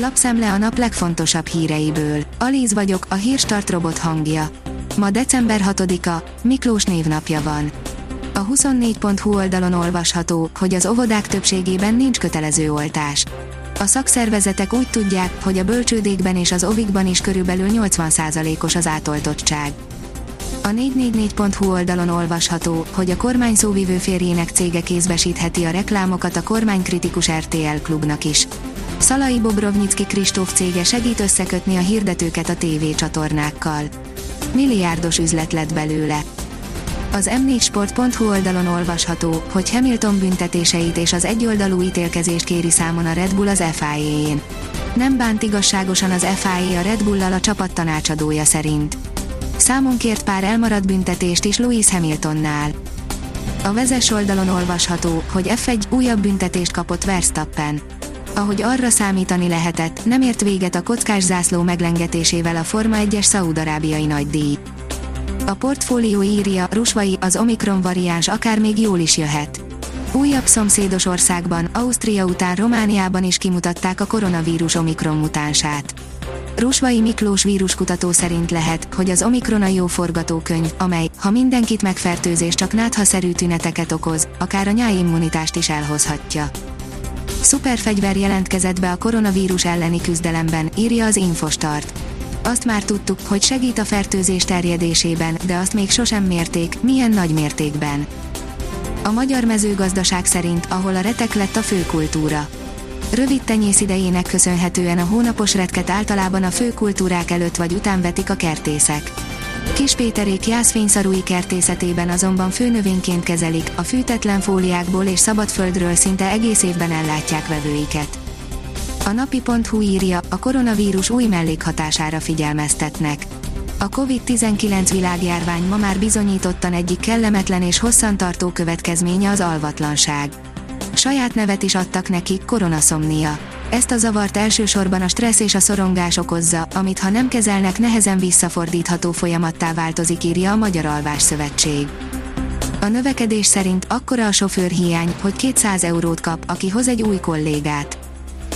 Lapszemle a nap legfontosabb híreiből. Alíz vagyok, a hírstart robot hangja. Ma december 6-a, Miklós névnapja van. A 24.hu oldalon olvasható, hogy az óvodák többségében nincs kötelező oltás. A szakszervezetek úgy tudják, hogy a bölcsődékben és az ovikban is körülbelül 80%-os az átoltottság. A 444.hu oldalon olvasható, hogy a kormány szóvivő férjének cége kézbesítheti a reklámokat a kormánykritikus RTL klubnak is. Szalai Bobrovnicki Kristóf cége segít összekötni a hirdetőket a TV csatornákkal. Milliárdos üzlet lett belőle. Az m4sport.hu oldalon olvasható, hogy Hamilton büntetéseit és az egyoldalú ítélkezést kéri számon a Red Bull az FIA-én. Nem bánt igazságosan az FIA a Red Bull-lal a csapat tanácsadója szerint. Számon kért pár elmaradt büntetést is Lewis Hamiltonnál. A vezes oldalon olvasható, hogy F1 újabb büntetést kapott Verstappen. Ahogy arra számítani lehetett, nem ért véget a kockás zászló meglengetésével a Forma 1-es szaudarábiai nagydíj. A portfólió írja, Rusvai, az Omikron variáns akár még jól is jöhet. Újabb szomszédos országban, Ausztria után Romániában is kimutatták a koronavírus Omikron mutánsát. Rusvai Miklós víruskutató szerint lehet, hogy az Omikron a jó forgatókönyv, amely, ha mindenkit megfertőzés csak náthaszerű tüneteket okoz, akár a nyáimmunitást is elhozhatja. Szuperfegyver jelentkezett be a koronavírus elleni küzdelemben, írja az Infostart. Azt már tudtuk, hogy segít a fertőzés terjedésében, de azt még sosem mérték, milyen nagy mértékben. A magyar mezőgazdaság szerint, ahol a retek lett a főkultúra. Rövid tenyész idejének köszönhetően a hónapos retket általában a főkultúrák előtt vagy után vetik a kertészek. Kispéterék jászfényszarúi kertészetében azonban főnövényként kezelik, a fűtetlen fóliákból és szabadföldről szinte egész évben ellátják vevőiket. A napi.hu írja, a koronavírus új mellékhatására figyelmeztetnek. A COVID-19 világjárvány ma már bizonyítottan egyik kellemetlen és hosszantartó következménye az alvatlanság. Saját nevet is adtak neki, koronaszomnia. Ezt a zavart elsősorban a stressz és a szorongás okozza, amit ha nem kezelnek nehezen visszafordítható folyamattá változik írja a Magyar Alvás Szövetség. A növekedés szerint akkora a sofőrhiány, hogy 200 eurót kap, aki hoz egy új kollégát.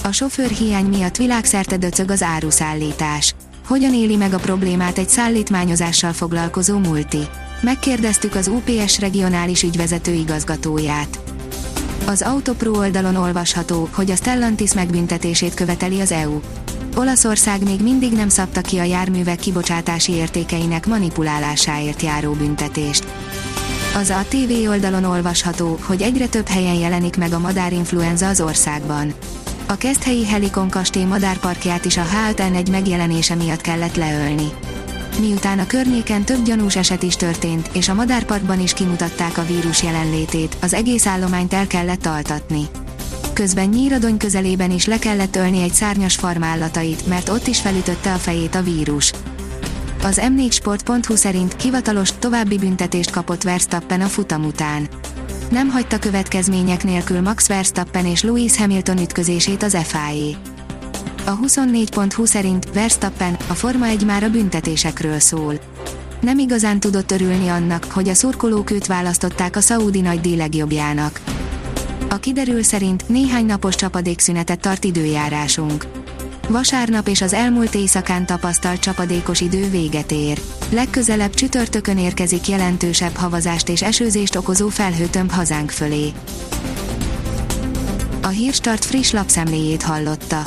A sofőrhiány miatt világszerte döcög az áruszállítás. Hogyan éli meg a problémát egy szállítmányozással foglalkozó multi? Megkérdeztük az UPS regionális ügyvezető igazgatóját. Az Autopro oldalon olvasható, hogy a Stellantis megbüntetését követeli az EU. Olaszország még mindig nem szabta ki a járművek kibocsátási értékeinek manipulálásáért járó büntetést. Az a TV oldalon olvasható, hogy egyre több helyen jelenik meg a madárinfluenza az országban. A Keszthelyi Helikon kastély madárparkját is a H5N1 megjelenése miatt kellett leölni. Miután a környéken több gyanús eset is történt, és a madárparkban is kimutatták a vírus jelenlétét, az egész állományt el kellett altatni. Közben Nyíradony közelében is le kellett ölni egy szárnyas farmállatait, mert ott is felütötte a fejét a vírus. Az m4sport.hu szerint hivatalos további büntetést kapott Verstappen a futam után. Nem hagyta következmények nélkül Max Verstappen és Lewis Hamilton ütközését az FIA. A 24.20 szerint Verstappen, a Forma 1 már a büntetésekről szól. Nem igazán tudott örülni annak, hogy a szurkolók őt választották a Saudi nagydíj legjobbjának. A kiderül szerint néhány napos csapadékszünetet tart időjárásunk. Vasárnap és az elmúlt éjszakán tapasztalt csapadékos idő véget ér. Legközelebb csütörtökön érkezik jelentősebb havazást és esőzést okozó felhőtömb hazánk fölé. A Hírstart friss lapszemléjét hallotta.